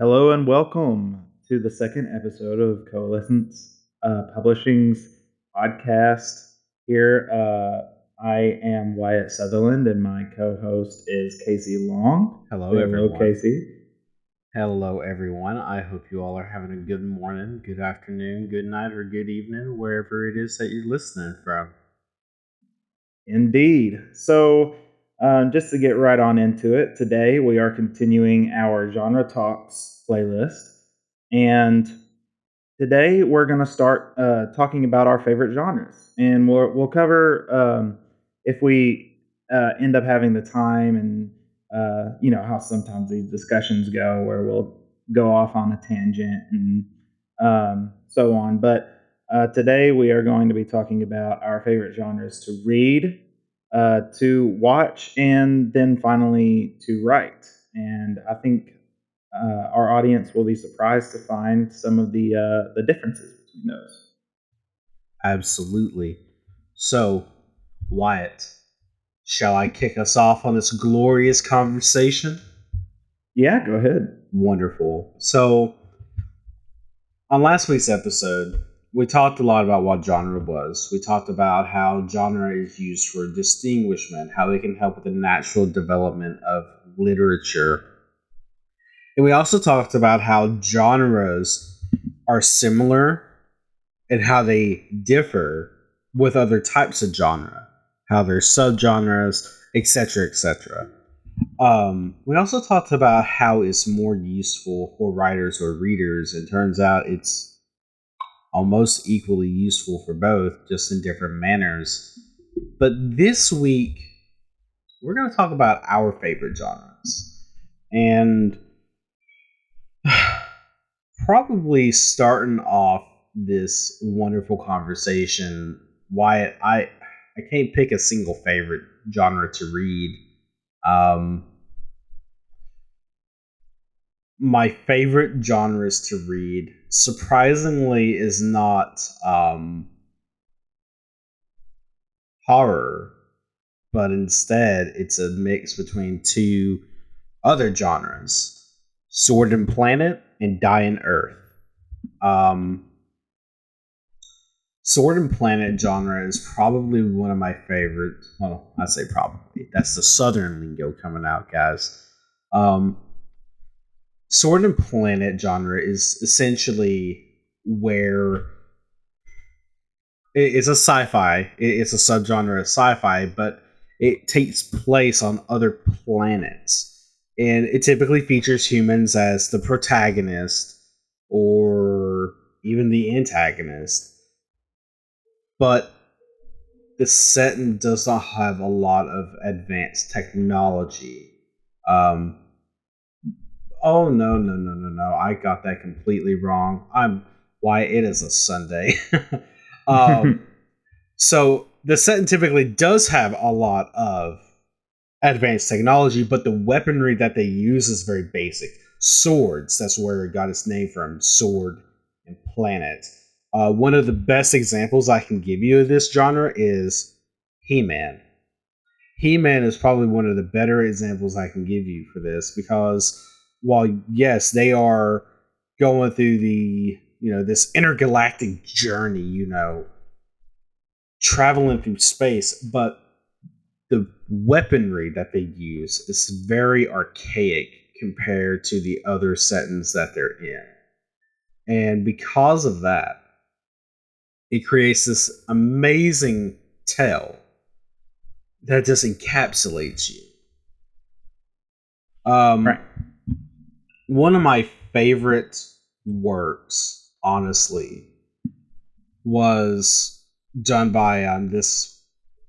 Hello and welcome to the second episode of Coalescence uh, Publishing's podcast. Here, uh, I am Wyatt Sutherland, and my co-host is Casey Long. Hello, Hello, everyone. Casey. Hello, everyone. I hope you all are having a good morning, good afternoon, good night, or good evening, wherever it is that you're listening from. Indeed. So, um, just to get right on into it, today we are continuing our genre talks playlist, and today we're going to start uh, talking about our favorite genres, and we'll we'll cover um, if we uh, end up having the time, and uh, you know how sometimes these discussions go, where we'll go off on a tangent and um, so on, but. Uh, today, we are going to be talking about our favorite genres to read, uh, to watch, and then finally to write. And I think uh, our audience will be surprised to find some of the uh, the differences between those. Absolutely. So, Wyatt, shall I kick us off on this glorious conversation? Yeah, go ahead. Wonderful. So, on last week's episode, we talked a lot about what genre was. We talked about how genre is used for distinguishment, how it can help with the natural development of literature. And we also talked about how genres are similar and how they differ with other types of genre, how there's subgenres, etc., etc. Um, we also talked about how it's more useful for writers or readers. It turns out it's almost equally useful for both, just in different manners. But this week, we're going to talk about our favorite genres. And probably starting off this wonderful conversation, Wyatt, I, I can't pick a single favorite genre to read. Um, my favorite genres to read surprisingly is not um, horror but instead it's a mix between two other genres sword and planet and dying earth. Um, sword and planet genre is probably one of my favorite well i say probably that's the southern lingo coming out guys. Um, Sword and Planet genre is essentially where it's a sci-fi. It's a subgenre of sci-fi, but it takes place on other planets, and it typically features humans as the protagonist or even the antagonist. But the setting does not have a lot of advanced technology. Um, Oh no no no no no! I got that completely wrong. I'm why it is a Sunday. um, so the setting typically does have a lot of advanced technology, but the weaponry that they use is very basic. Swords. That's where it got its name from. Sword and planet. Uh, one of the best examples I can give you of this genre is He-Man. He-Man is probably one of the better examples I can give you for this because while yes, they are going through the you know this intergalactic journey, you know, traveling through space, but the weaponry that they use is very archaic compared to the other settings that they're in. And because of that, it creates this amazing tale that just encapsulates you. Um, right one of my favorite works, honestly, was done by um, this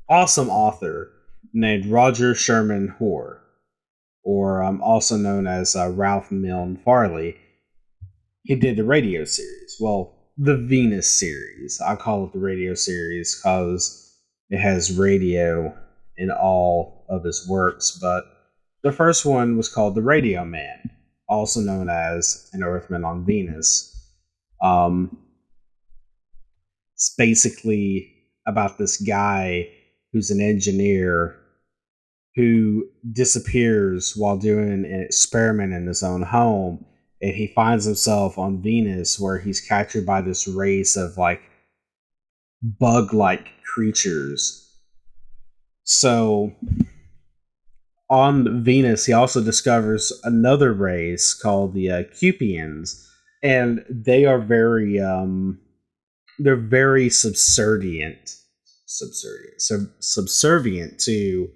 awesome author named Roger Sherman Hoar, or um, also known as uh, Ralph Milne Farley. He did the radio series. Well, the Venus series. I call it the radio series because it has radio in all of his works, but the first one was called The Radio Man also known as an Earthman on Venus. Um, it's basically about this guy who's an engineer who disappears while doing an experiment in his own home and he finds himself on Venus where he's captured by this race of like bug like creatures. So on Venus, he also discovers another race called the uh, Cupians, and they are very um, they're very subservient, subservient, sub- subservient to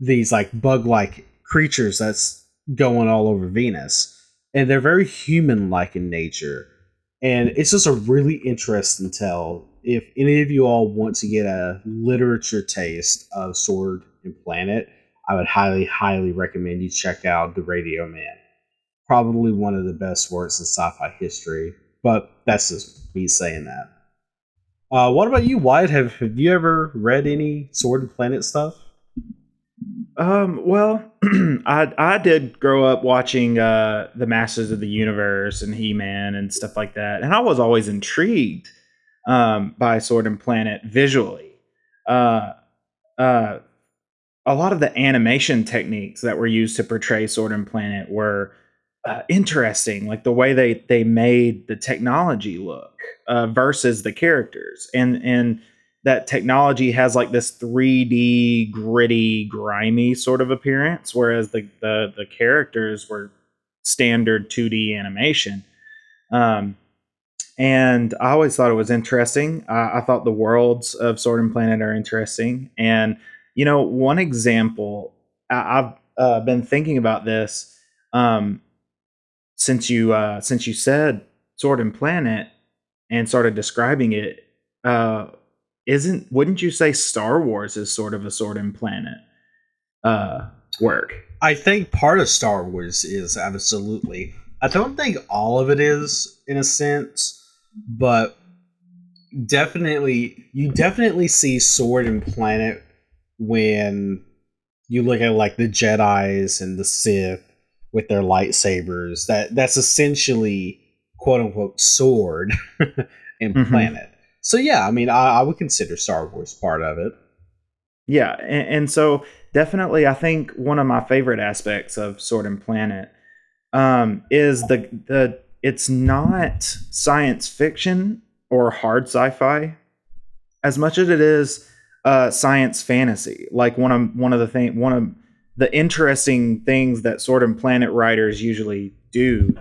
these like bug like creatures that's going all over Venus, and they're very human like in nature, and it's just a really interesting tell. If any of you all want to get a literature taste of Sword and Planet, I would highly, highly recommend you check out The Radio Man. Probably one of the best works in sci-fi history, but that's just me saying that. Uh, what about you, Wyatt? Have, have you ever read any Sword and Planet stuff? Um, well, I I did grow up watching uh, the Masters of the Universe and He Man and stuff like that, and I was always intrigued um, by Sword and Planet visually. Uh, uh, a lot of the animation techniques that were used to portray Sword and Planet were uh, interesting, like the way they they made the technology look uh, versus the characters, and and that technology has like this 3D gritty, grimy sort of appearance, whereas the the, the characters were standard 2D animation. Um, and I always thought it was interesting. I, I thought the worlds of Sword and Planet are interesting, and you know, one example I, have uh, been thinking about this um, since you uh, since you said Sword and Planet and started describing it. Uh, isn't wouldn't you say Star Wars is sort of a Sword and Planet uh, work? I think part of Star Wars is absolutely. I don't think all of it is in a sense, but definitely you definitely see Sword and Planet when you look at like the Jedi's and the Sith with their lightsabers. That that's essentially quote unquote sword and mm-hmm. planet. So yeah, I mean, I, I, would consider Star Wars part of it. Yeah, and, and, so definitely, I think one of my favorite aspects of Sword and Planet um, is the the it's not science fiction or hard sci-fi as much as it is uh, science fantasy. Like one of one of the thing one of the interesting things that Sword and Planet writers usually do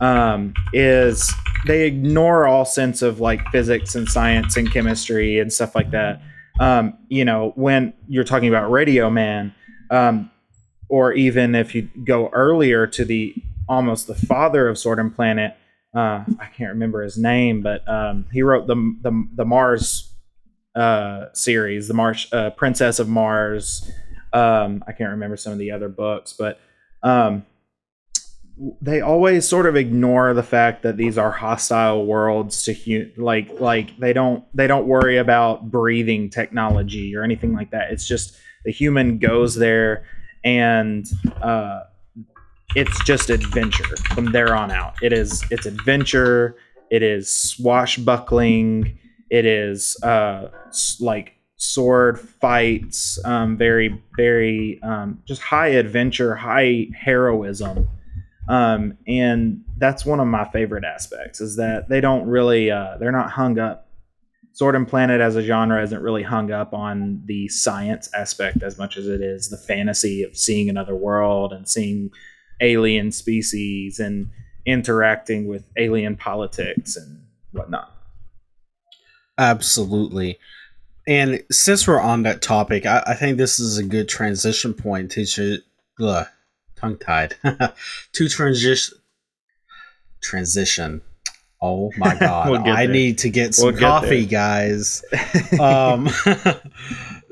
um, is they ignore all sense of like physics and science and chemistry and stuff like that. Um, you know, when you're talking about Radio Man, um, or even if you go earlier to the almost the father of Sword and Planet, uh, I can't remember his name, but um, he wrote the the, the Mars uh, series, the Mars uh, Princess of Mars. Um, I can't remember some of the other books, but um, they always sort of ignore the fact that these are hostile worlds to hu- like like they don't they don't worry about breathing technology or anything like that. It's just the human goes there and uh, it's just adventure from there on out. It is it's adventure. It is swashbuckling it is uh, like sword fights, um, very, very um, just high adventure, high heroism. Um, and that's one of my favorite aspects is that they don't really, uh, they're not hung up. Sword and Planet as a genre isn't really hung up on the science aspect as much as it is the fantasy of seeing another world and seeing alien species and interacting with alien politics and whatnot. Absolutely. And since we're on that topic, I, I think this is a good transition point to ugh, tongue tied to transition transition. Oh my god! we'll I there. need to get some we'll coffee, get guys. um,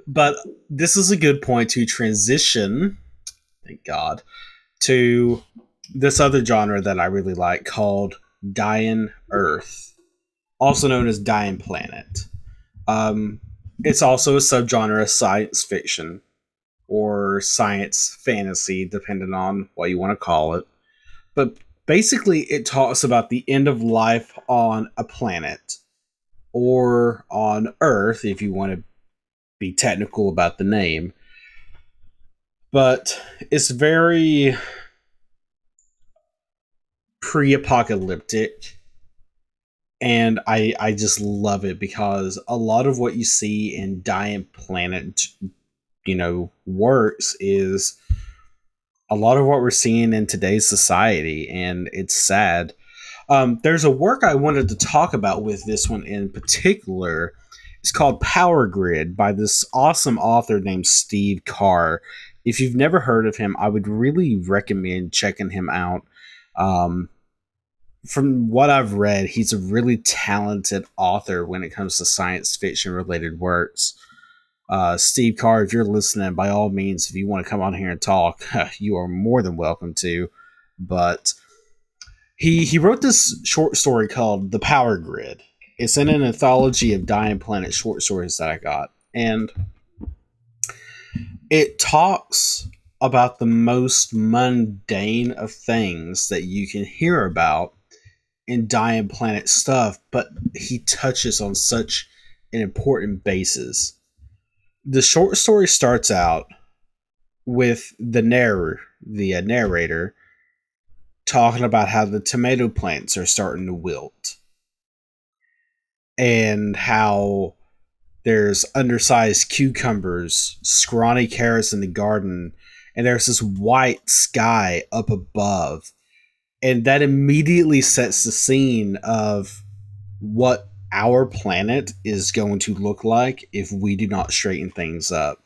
but this is a good point to transition. Thank God to this other genre that I really like called Dying Earth also known as Dying Planet. Um, it's also a subgenre of science fiction or science fantasy, depending on what you want to call it. But basically, it talks about the end of life on a planet or on Earth, if you want to be technical about the name. But it's very pre-apocalyptic and I I just love it because a lot of what you see in Dying Planet, you know, works is a lot of what we're seeing in today's society, and it's sad. Um, there's a work I wanted to talk about with this one in particular. It's called Power Grid by this awesome author named Steve Carr. If you've never heard of him, I would really recommend checking him out. Um, from what I've read, he's a really talented author when it comes to science fiction related works. Uh, Steve Carr, if you're listening, by all means, if you want to come on here and talk, you are more than welcome to. But he he wrote this short story called The Power Grid. It's in an anthology of Dying Planet short stories that I got, and it talks about the most mundane of things that you can hear about in Dying Planet stuff, but he touches on such an important basis. The short story starts out with the narrator, the uh, narrator, talking about how the tomato plants are starting to wilt, and how there's undersized cucumbers, scrawny carrots in the garden, and there's this white sky up above and that immediately sets the scene of what our planet is going to look like if we do not straighten things up.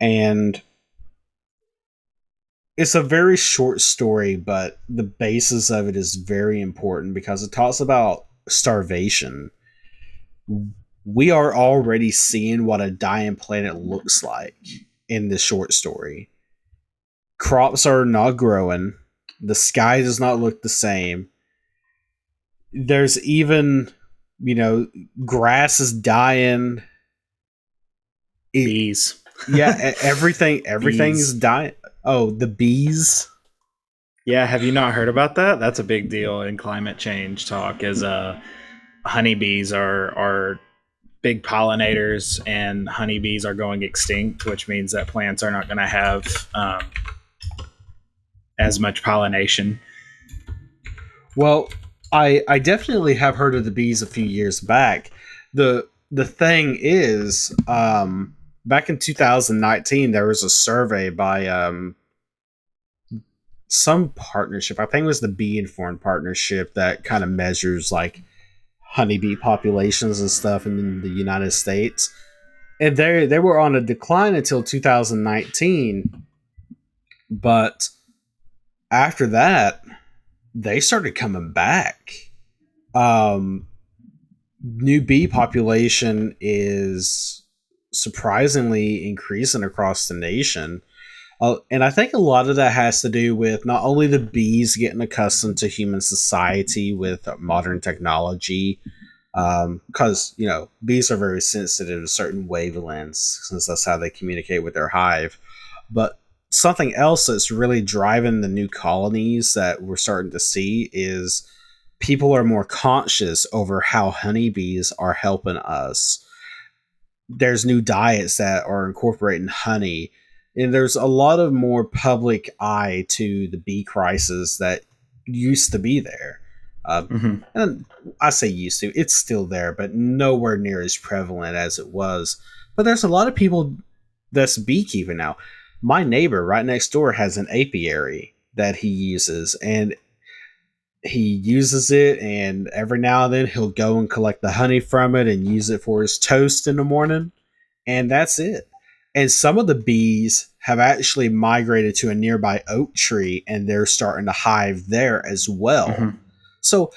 And it's a very short story, but the basis of it is very important because it talks about starvation. We are already seeing what a dying planet looks like in this short story. Crops are not growing the sky does not look the same. There's even, you know, grass is dying. Bees. yeah, everything everything's dying. Oh, the bees. Yeah, have you not heard about that? That's a big deal in climate change talk. Is uh, honeybees are are big pollinators, and honeybees are going extinct, which means that plants are not going to have um, as much pollination. Well, I I definitely have heard of the bees a few years back. The the thing is, um, back in 2019, there was a survey by um, some partnership. I think it was the Bee Informed Partnership that kind of measures like honeybee populations and stuff in the United States. And they they were on a decline until 2019, but after that, they started coming back. Um, new bee population is surprisingly increasing across the nation. Uh, and I think a lot of that has to do with not only the bees getting accustomed to human society with modern technology, because um, you know bees are very sensitive to certain wavelengths since that's how they communicate with their hive, but something else that's really driving the new colonies that we're starting to see is people are more conscious over how honeybees are helping us. There's new diets that are incorporating honey, and there's a lot of more public eye to the bee crisis that used to be there. Uh, mm-hmm. And I say used to, it's still there, but nowhere near as prevalent as it was. But there's a lot of people that's beekeeping now my neighbor right next door has an apiary that he uses and he uses it and every now and then he'll go and collect the honey from it and use it for his toast in the morning and that's it and some of the bees have actually migrated to a nearby oak tree and they're starting to hive there as well mm-hmm. so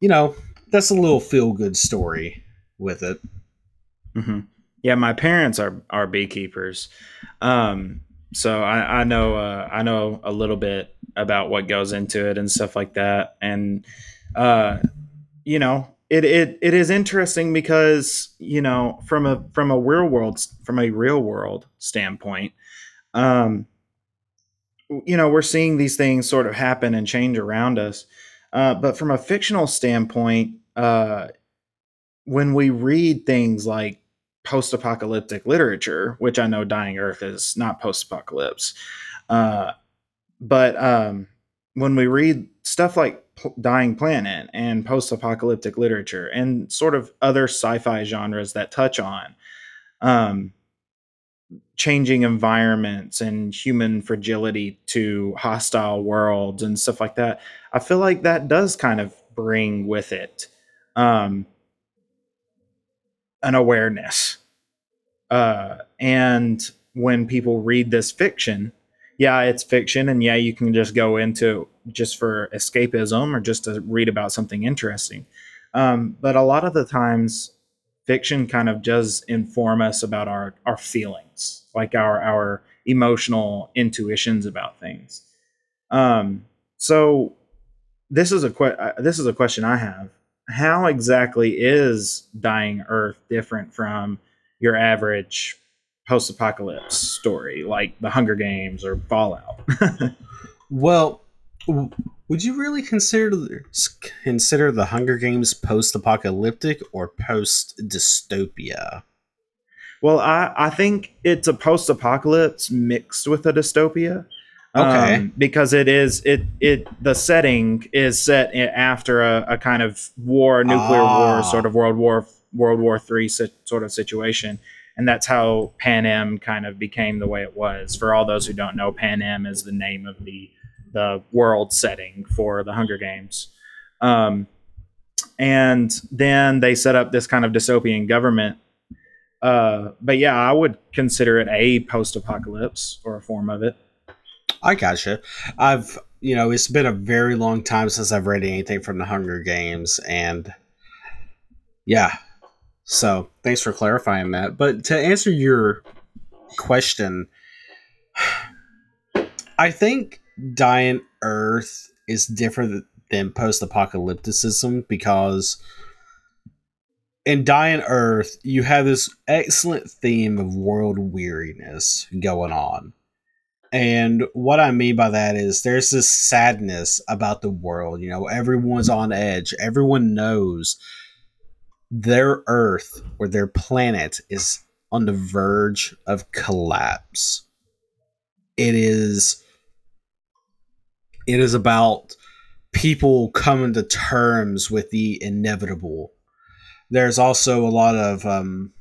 you know that's a little feel good story with it mm-hmm. Yeah, my parents are are beekeepers, um, so I, I know uh, I know a little bit about what goes into it and stuff like that. And uh, you know, it it it is interesting because you know from a from a real world from a real world standpoint, um, you know, we're seeing these things sort of happen and change around us. Uh, but from a fictional standpoint, uh, when we read things like post-apocalyptic literature, which I know Dying Earth is not post-apocalypse. Uh, but um, when we read stuff like P- Dying Planet and post apocalyptic literature and sort of other sci fi genres that touch on um, changing environments and human fragility to hostile worlds and stuff like that, I feel like that does kind of bring with it um, an awareness. Uh, and when people read this fiction, yeah, it's fiction, and yeah, you can just go into just for escapism or just to read about something interesting. Um, but a lot of the times, fiction kind of does inform us about our our feelings, like our our emotional intuitions about things. Um, so this is a que- uh, this is a question I have. How exactly is Dying Earth different from your average post-apocalypse story like the Hunger Games or Fallout? well, would you really consider consider the Hunger Games post-apocalyptic or post-dystopia? Well, I, I think it's a post-apocalypse mixed with a dystopia. Okay. Um, because it is it it the setting is set after a, a kind of war, nuclear ah. war, sort of World War World War Three sort of situation, and that's how Pan Panem kind of became the way it was. For all those who don't know, Pan Panem is the name of the the world setting for the Hunger Games. Um, and then they set up this kind of dystopian government. Uh, but yeah, I would consider it a post-apocalypse or a form of it. I gotcha. I've you know it's been a very long time since I've read anything from the Hunger Games, and yeah. So thanks for clarifying that. But to answer your question, I think Dying Earth is different than post apocalypticism because in Dying Earth, you have this excellent theme of world weariness going on. And what I mean by that is there's this sadness about the world. You know, everyone's on edge. Everyone knows their Earth or their planet is on the verge of collapse. It is it is about people coming to terms with the inevitable. There's also a lot of um,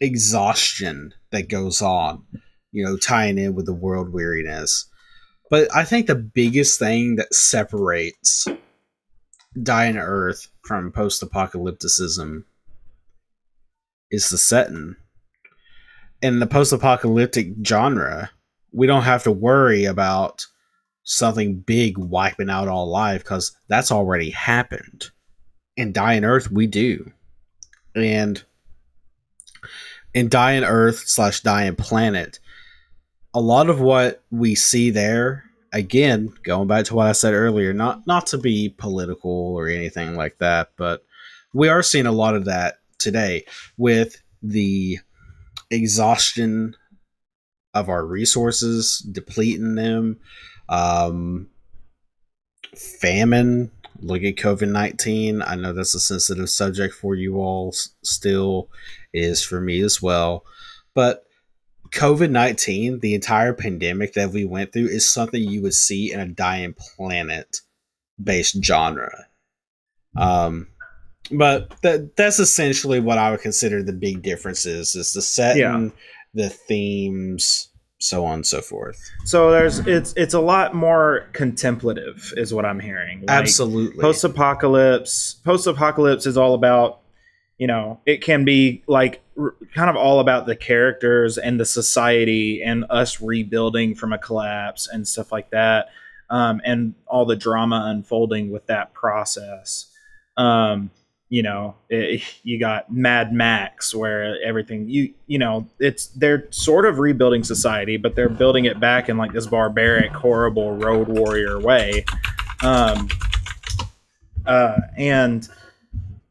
exhaustion that goes on, you know, tying in with the world weariness. But I think the biggest thing that separates Dying Earth from post apocalypticism is the setting. In the post apocalyptic genre, we don't have to worry about something big wiping out all life because that's already happened. In Dying Earth, we do. And in Dying Earth slash Dying Planet, a lot of what we see there, again, going back to what I said earlier, not not to be political or anything like that, but we are seeing a lot of that today with the exhaustion of our resources, depleting them, um, famine. Look at COVID 19. I know that's a sensitive subject for you all, still is for me as well. But COVID 19, the entire pandemic that we went through, is something you would see in a dying planet based genre. Um, but that that's essentially what I would consider the big differences is the setting, yeah. the themes, so on and so forth. So there's it's it's a lot more contemplative is what I'm hearing. Like Absolutely. Post apocalypse post apocalypse is all about you know, it can be like r- kind of all about the characters and the society and us rebuilding from a collapse and stuff like that. Um, and all the drama unfolding with that process. Um, you know it, you got mad max where everything you you know it's they're sort of rebuilding society but they're building it back in like this barbaric horrible road warrior way um uh and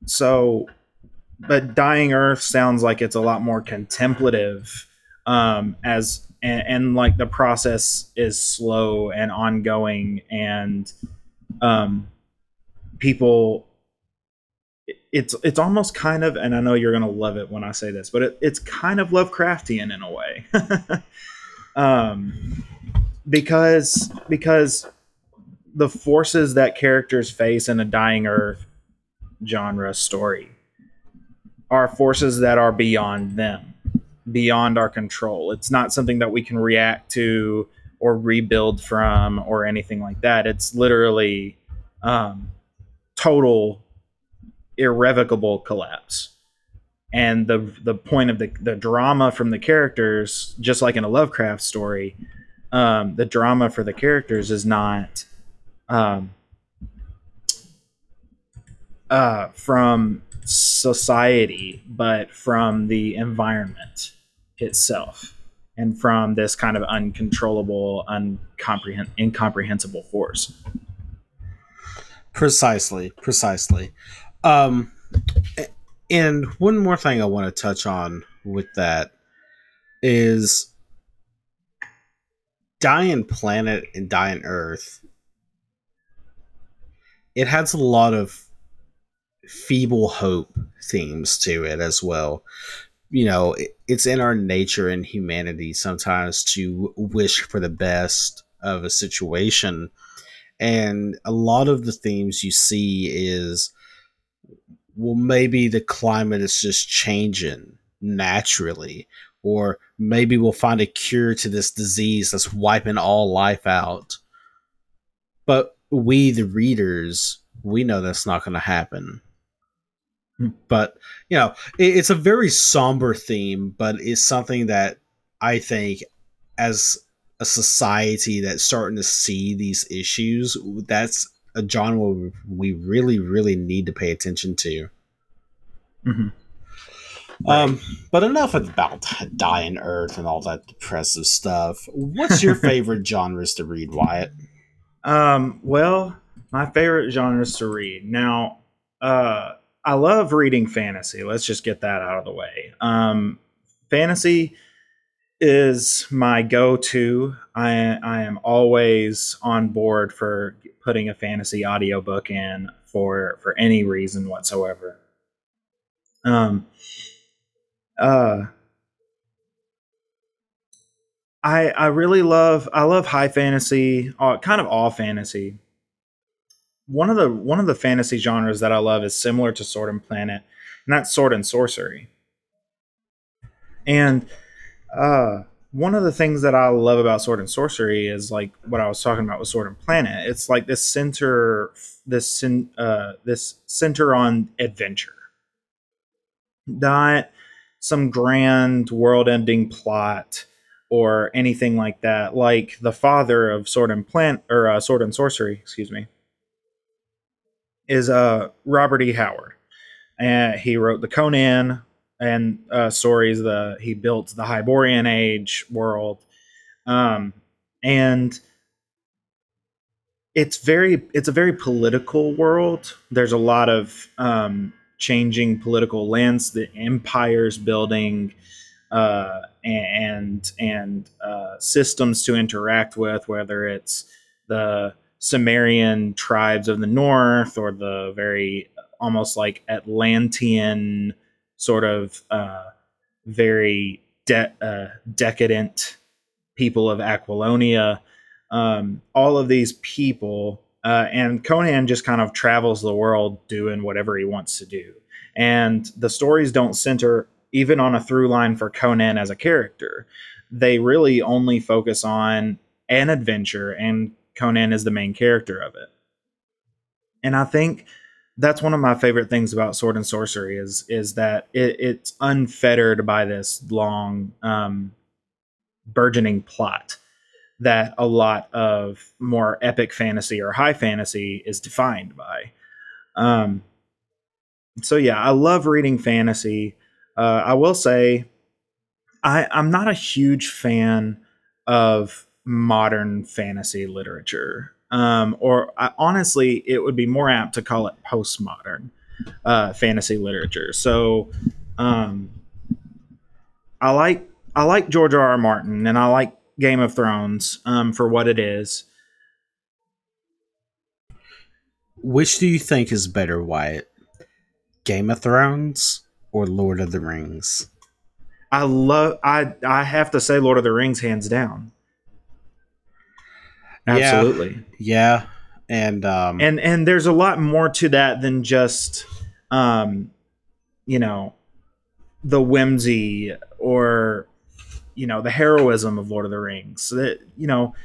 so but dying earth sounds like it's a lot more contemplative um as and, and like the process is slow and ongoing and um people it's it's almost kind of and i know you're gonna love it when i say this but it, it's kind of lovecraftian in a way. Um because because the forces that characters face in a dying Earth genre story are forces that are beyond them, beyond our control. It's not something that we can react to or rebuild from or anything like that. It's literally um, total irrevocable collapse. And the the point of the the drama from the characters, just like in a Lovecraft story, um, the drama for the characters is not um, uh, from society, but from the environment itself and from this kind of uncontrollable, uncomprehend- incomprehensible force. Precisely, precisely. Um, and one more thing I want to touch on with that is Dying Planet and Dying Earth. It has a lot of feeble hope themes to it as well. You know, it's in our nature and humanity sometimes to wish for the best of a situation. And a lot of the themes you see is well, maybe the climate is just changing naturally, or maybe we'll find a cure to this disease that's wiping all life out. But we, the readers, we know that's not going to happen. But, you know, it's a very somber theme, but it's something that I think as a society that's starting to see these issues, that's a genre we really, really need to pay attention to. Mm-hmm. Right. Um, but enough about dying Earth and all that depressive stuff. What's your favorite genres to read, Wyatt? Um, well, my favorite genres to read. Now, uh, I love reading fantasy. Let's just get that out of the way. Um, fantasy is my go-to. I I am always on board for putting a fantasy audiobook in for for any reason whatsoever. Um uh I I really love I love high fantasy, uh, kind of all fantasy. One of the one of the fantasy genres that I love is similar to Sword and Planet, and that's sword and sorcery. And uh, one of the things that I love about Sword and Sorcery is like what I was talking about with Sword and Planet. It's like this center, this uh, this center on adventure, not some grand world-ending plot or anything like that. Like the father of Sword and Plant or uh, Sword and Sorcery, excuse me, is uh Robert E. Howard, and he wrote the Conan and uh, stories. The he built the Hyborian Age world, um, and it's very it's a very political world. There's a lot of um, changing political lands, the empires building, uh, and and uh, systems to interact with, whether it's the Cimmerian tribes of the north or the very almost like Atlantean sort of uh, very de- uh, decadent people of Aquilonia. Um, all of these people, uh, and Conan just kind of travels the world doing whatever he wants to do. And the stories don't center even on a through line for Conan as a character. They really only focus on an adventure, and Conan is the main character of it. And I think that's one of my favorite things about sword and sorcery is is that it, it's unfettered by this long um, burgeoning plot that a lot of more epic fantasy or high fantasy is defined by um, so yeah i love reading fantasy uh, i will say I, i'm not a huge fan of modern fantasy literature um, or I, honestly, it would be more apt to call it postmodern uh, fantasy literature. So, um, I like I like George R. R. Martin, and I like Game of Thrones um, for what it is. Which do you think is better, Wyatt? Game of Thrones or Lord of the Rings? I love I I have to say Lord of the Rings hands down. Absolutely. Yeah. yeah. and um, and and there's a lot more to that than just um you know the whimsy or you know the heroism of lord of the rings that you know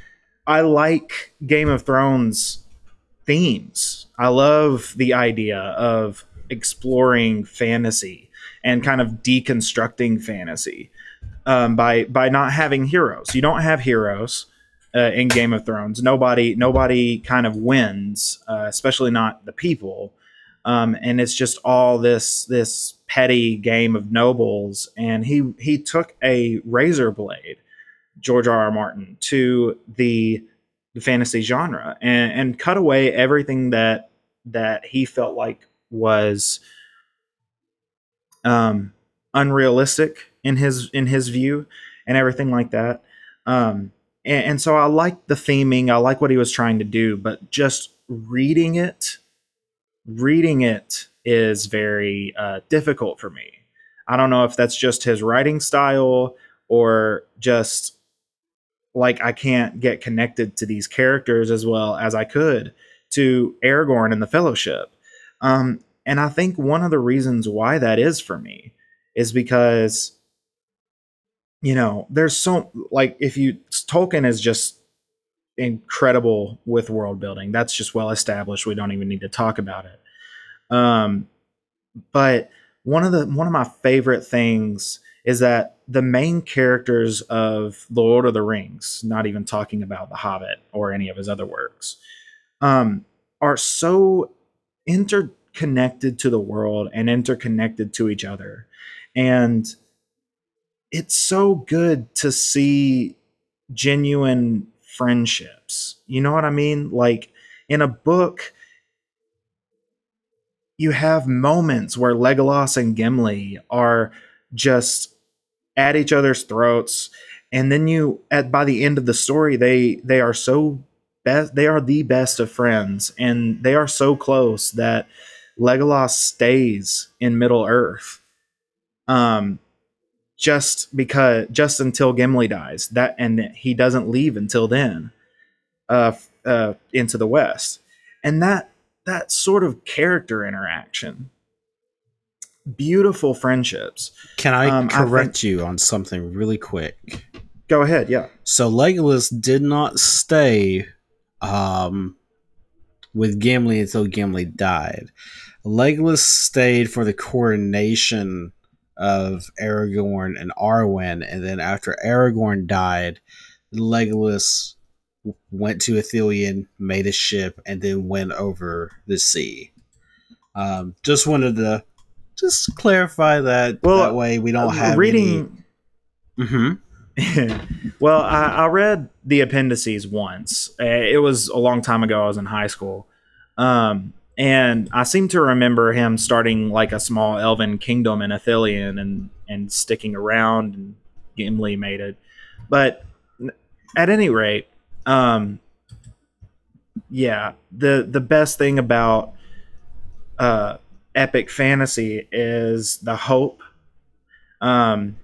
i like game of thrones themes i love the idea of exploring fantasy and kind of deconstructing fantasy um, by by not having heroes you don't have heroes uh, in Game of Thrones. Nobody nobody kind of wins, uh, especially not the people. Um, and it's just all this this petty game of nobles. And he he took a razor blade, George R. R. Martin, to the the fantasy genre and, and cut away everything that that he felt like was um, unrealistic in his in his view and everything like that. Um, and, and so I like the theming. I like what he was trying to do, but just reading it, reading it is very uh, difficult for me. I don't know if that's just his writing style or just like I can't get connected to these characters as well as I could to Aragorn and the Fellowship. Um, and I think one of the reasons why that is for me is because you know, there's so like if you Tolkien is just incredible with world building. That's just well established. We don't even need to talk about it. Um, but one of the one of my favorite things is that the main characters of The Lord of the Rings, not even talking about The Hobbit or any of his other works, um, are so interconnected to the world and interconnected to each other. And it's so good to see genuine friendships. You know what I mean? Like in a book, you have moments where Legolas and Gimli are just at each other's throats and then you at by the end of the story they they are so best they are the best of friends and they are so close that Legolas stays in Middle Earth. Um just because just until Gimli dies that and he doesn't leave until then uh, uh into the west. And that that sort of character interaction beautiful friendships. Can i um, correct I think, you on something really quick? Go ahead yeah. So legolas did not stay um with gimli until gimli died. Legolas stayed for the coronation of Aragorn and Arwen, and then after Aragorn died, Legolas went to Ithilien, made a ship, and then went over the sea. Um, just wanted to just clarify that. Well, that way we don't uh, have reading. Any... Mm-hmm. well, I, I, read the appendices once. Uh, it was a long time ago. I was in high school. Um, and I seem to remember him starting like a small elven kingdom in Ithilien and and sticking around and Gimli made it. But at any rate, um yeah, the the best thing about uh epic fantasy is the hope um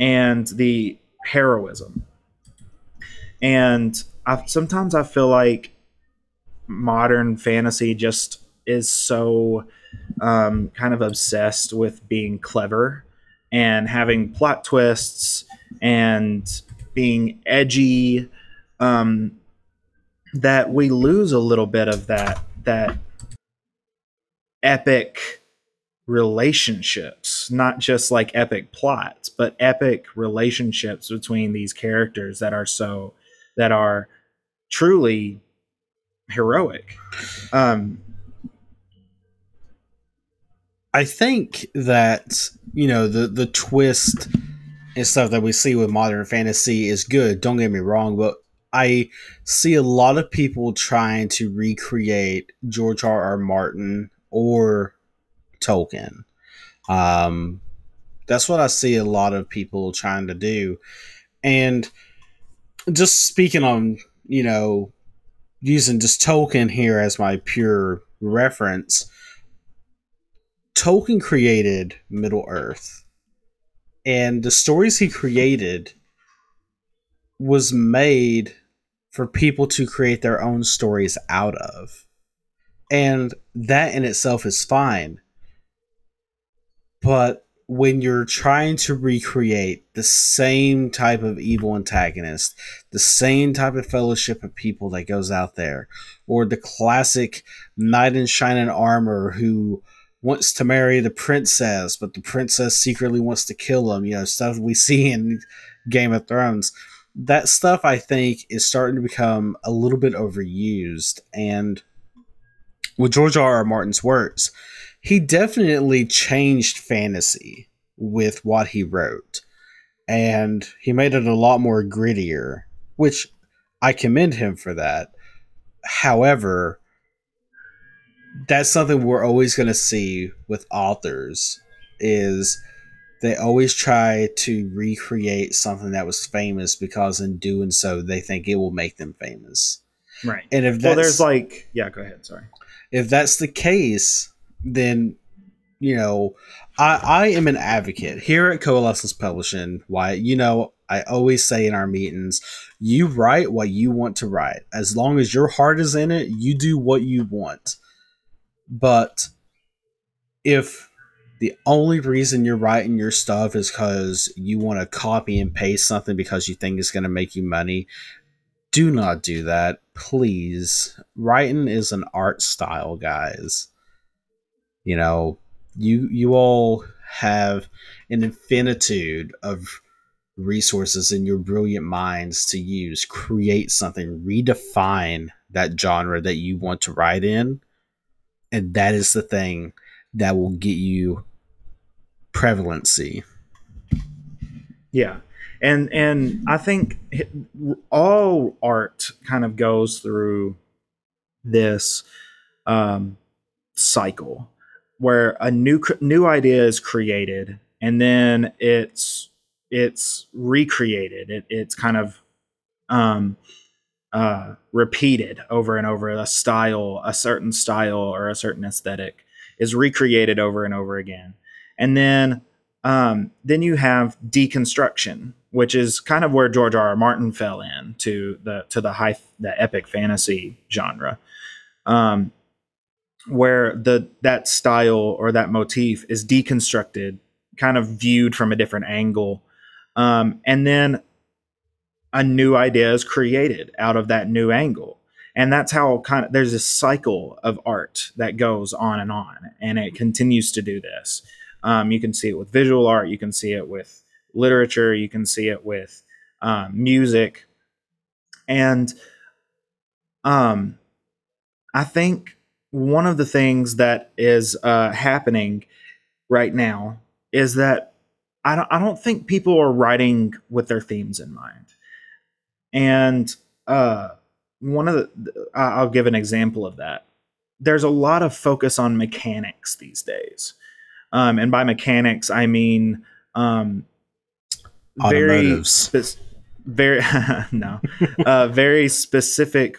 and the heroism. And I sometimes I feel like modern fantasy just is so um, kind of obsessed with being clever and having plot twists and being edgy um, that we lose a little bit of that that epic relationships not just like epic plots but epic relationships between these characters that are so that are truly heroic. Um I think that you know the the twist and stuff that we see with modern fantasy is good. Don't get me wrong, but I see a lot of people trying to recreate George R. R. Martin or Tolkien. Um, that's what I see a lot of people trying to do, and just speaking on you know using just Tolkien here as my pure reference Tolkien created Middle Earth, and the stories he created was made for people to create their own stories out of. And that in itself is fine. But when you're trying to recreate the same type of evil antagonist, the same type of fellowship of people that goes out there, or the classic knight in shining armor who wants to marry the princess, but the princess secretly wants to kill him, you know, stuff we see in Game of Thrones. That stuff I think is starting to become a little bit overused. And with George R. R. Martin's works, he definitely changed fantasy with what he wrote. And he made it a lot more grittier, which I commend him for that. However, that's something we're always going to see with authors is they always try to recreate something that was famous because in doing so they think it will make them famous. Right. And if well, there's like, yeah, go ahead. Sorry. If that's the case, then you know, I I am an advocate here at Coalescence Publishing. Why, you know, I always say in our meetings, you write what you want to write. As long as your heart is in it, you do what you want. But if the only reason you're writing your stuff is because you want to copy and paste something because you think it's going to make you money, do not do that. Please. Writing is an art style, guys you know you you all have an infinitude of resources in your brilliant minds to use create something redefine that genre that you want to write in and that is the thing that will get you prevalency yeah and and i think all art kind of goes through this um cycle where a new new idea is created and then it's it's recreated. It, it's kind of um, uh, repeated over and over. A style, a certain style or a certain aesthetic is recreated over and over again, and then um, then you have deconstruction, which is kind of where George R. R. Martin fell in to the to the high the epic fantasy genre. Um, where the that style or that motif is deconstructed, kind of viewed from a different angle, um, and then a new idea is created out of that new angle. And that's how kind of there's a cycle of art that goes on and on, and it continues to do this. Um, you can see it with visual art, you can see it with literature, you can see it with um, music, and um, I think one of the things that is uh, happening right now is that I don't, I don't think people are writing with their themes in mind. And uh, one of the, I'll give an example of that. There's a lot of focus on mechanics these days. Um, and by mechanics, I mean um, very, spe- very, no, uh, very specific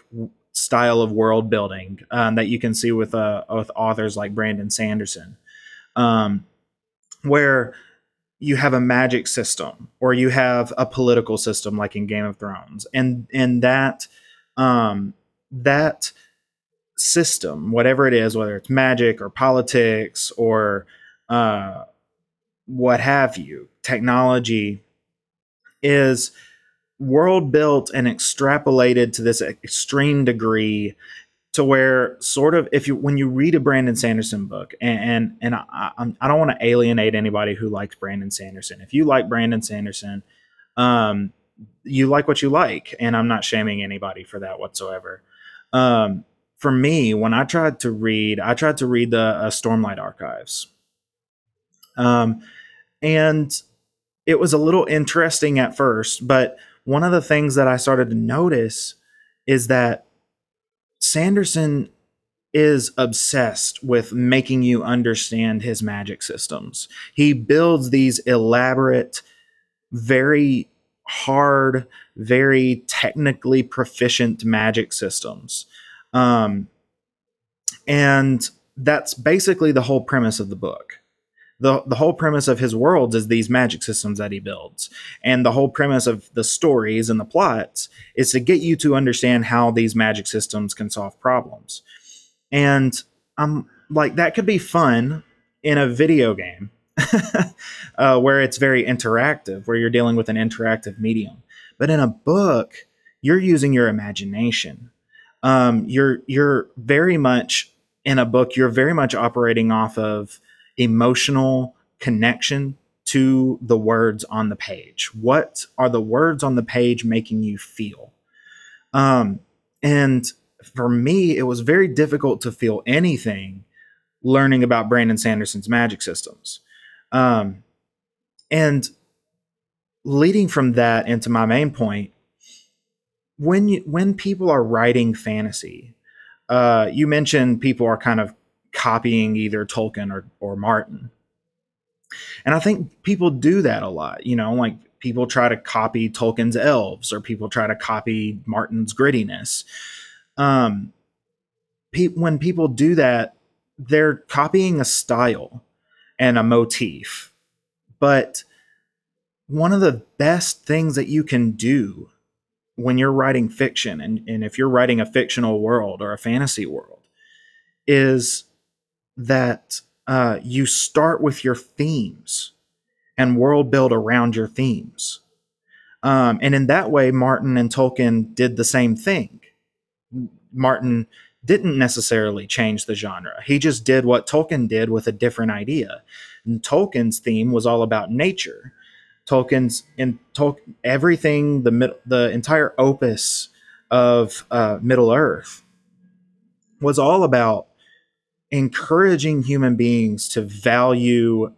style of world building um, that you can see with uh, with authors like Brandon Sanderson, um, where you have a magic system or you have a political system like in Game of Thrones, and and that um, that system, whatever it is, whether it's magic or politics or uh, what have you, technology is world built and extrapolated to this extreme degree to where sort of if you when you read a Brandon Sanderson book and and, and I, I don't want to alienate anybody who likes Brandon Sanderson. If you like Brandon Sanderson, um, you like what you like, and I'm not shaming anybody for that whatsoever. Um, for me, when I tried to read, I tried to read the uh, Stormlight Archives, um, and it was a little interesting at first, but one of the things that I started to notice is that Sanderson is obsessed with making you understand his magic systems. He builds these elaborate, very hard, very technically proficient magic systems. Um, and that's basically the whole premise of the book the the whole premise of his worlds is these magic systems that he builds and the whole premise of the stories and the plots is to get you to understand how these magic systems can solve problems And I'm like, that could be fun in a video game uh, where it's very interactive, where you're dealing with an interactive medium. But in a book, you're using your imagination. Um, you're you're very much in a book. You're very much operating off of emotional connection to the words on the page. What are the words on the page making you feel? Um, and for me, it was very difficult to feel anything learning about Brandon Sanderson's magic systems. Um, and leading from that into my main point, when you, when people are writing fantasy, uh, you mentioned people are kind of copying either Tolkien or, or Martin. And I think people do that a lot. You know, like people try to copy Tolkien's elves or people try to copy Martin's grittiness. Um, pe- when people do that, they're copying a style and a motif. But one of the best things that you can do when you're writing fiction, and, and if you're writing a fictional world or a fantasy world, is that uh, you start with your themes and world build around your themes. Um, and in that way, Martin and Tolkien did the same thing. Martin didn't necessarily change the genre. He just did what Tolkien did with a different idea. And Tolkien's theme was all about nature. Tolkien's in Tolkien, everything the the entire opus of uh, Middle Earth was all about encouraging human beings to value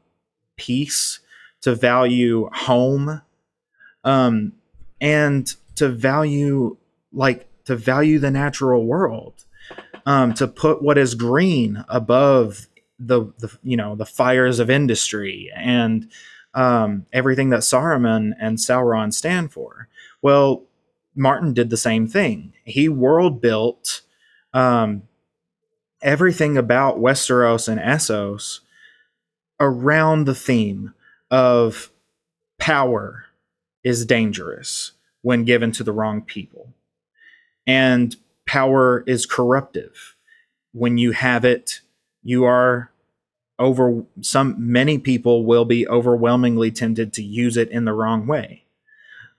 peace, to value home, um, and to value like to value the natural world, um, to put what is green above the, the you know the fires of industry and um, everything that Saruman and Sauron stand for. Well, Martin did the same thing. He world built um, everything about Westeros and Essos around the theme of power is dangerous when given to the wrong people. And power is corruptive. When you have it, you are over some many people will be overwhelmingly tempted to use it in the wrong way.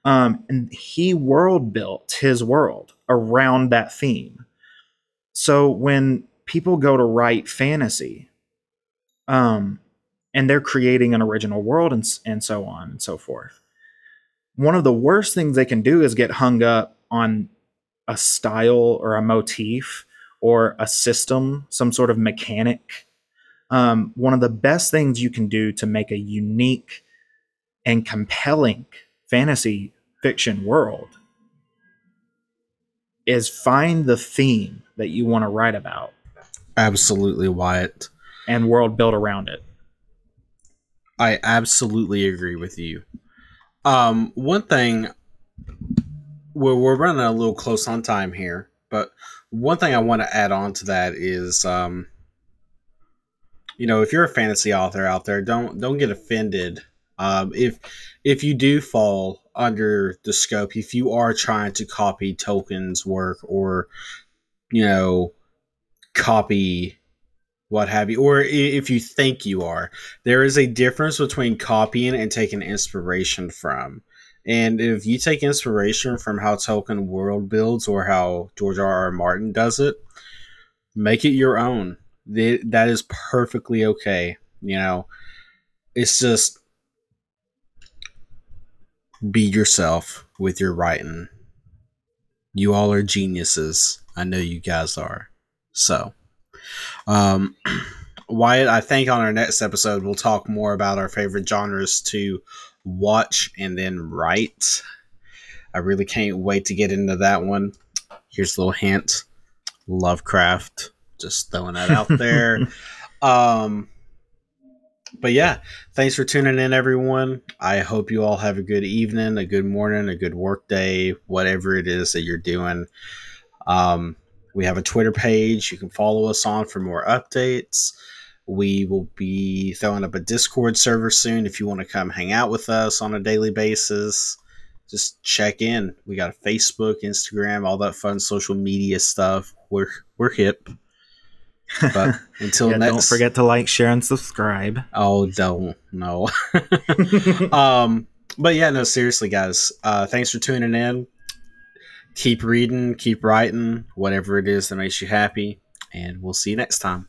Um, and he world built his world around that theme. So when people go to write fantasy, um, and they're creating an original world and, and so on and so forth. One of the worst things they can do is get hung up on a style or a motif or a system, some sort of mechanic. Um, one of the best things you can do to make a unique and compelling fantasy fiction world is find the theme that you want to write about Absolutely, Wyatt. And world built around it. I absolutely agree with you. Um, one thing, we're, we're running a little close on time here, but one thing I want to add on to that is, um, you know, if you're a fantasy author out there, don't don't get offended. Um, if if you do fall under the scope, if you are trying to copy Tolkien's work or, you know, copy what have you, or if you think you are. There is a difference between copying and taking inspiration from. And if you take inspiration from how Tolkien world builds or how George R. R. Martin does it, make it your own. That is perfectly okay. You know, it's just be yourself with your writing. You all are geniuses. I know you guys are. So, um, Wyatt, I think on our next episode, we'll talk more about our favorite genres to watch and then write. I really can't wait to get into that one. Here's a little hint Lovecraft. Just throwing that out there. um, but yeah, thanks for tuning in, everyone. I hope you all have a good evening, a good morning, a good work day, whatever it is that you're doing. Um, we have a Twitter page you can follow us on for more updates. We will be throwing up a Discord server soon if you want to come hang out with us on a daily basis. Just check in. We got a Facebook, Instagram, all that fun social media stuff. We're we're hip. But until yeah, next, don't forget to like, share, and subscribe. Oh, don't no. um, but yeah, no, seriously, guys. Uh, thanks for tuning in. Keep reading, keep writing, whatever it is that makes you happy, and we'll see you next time.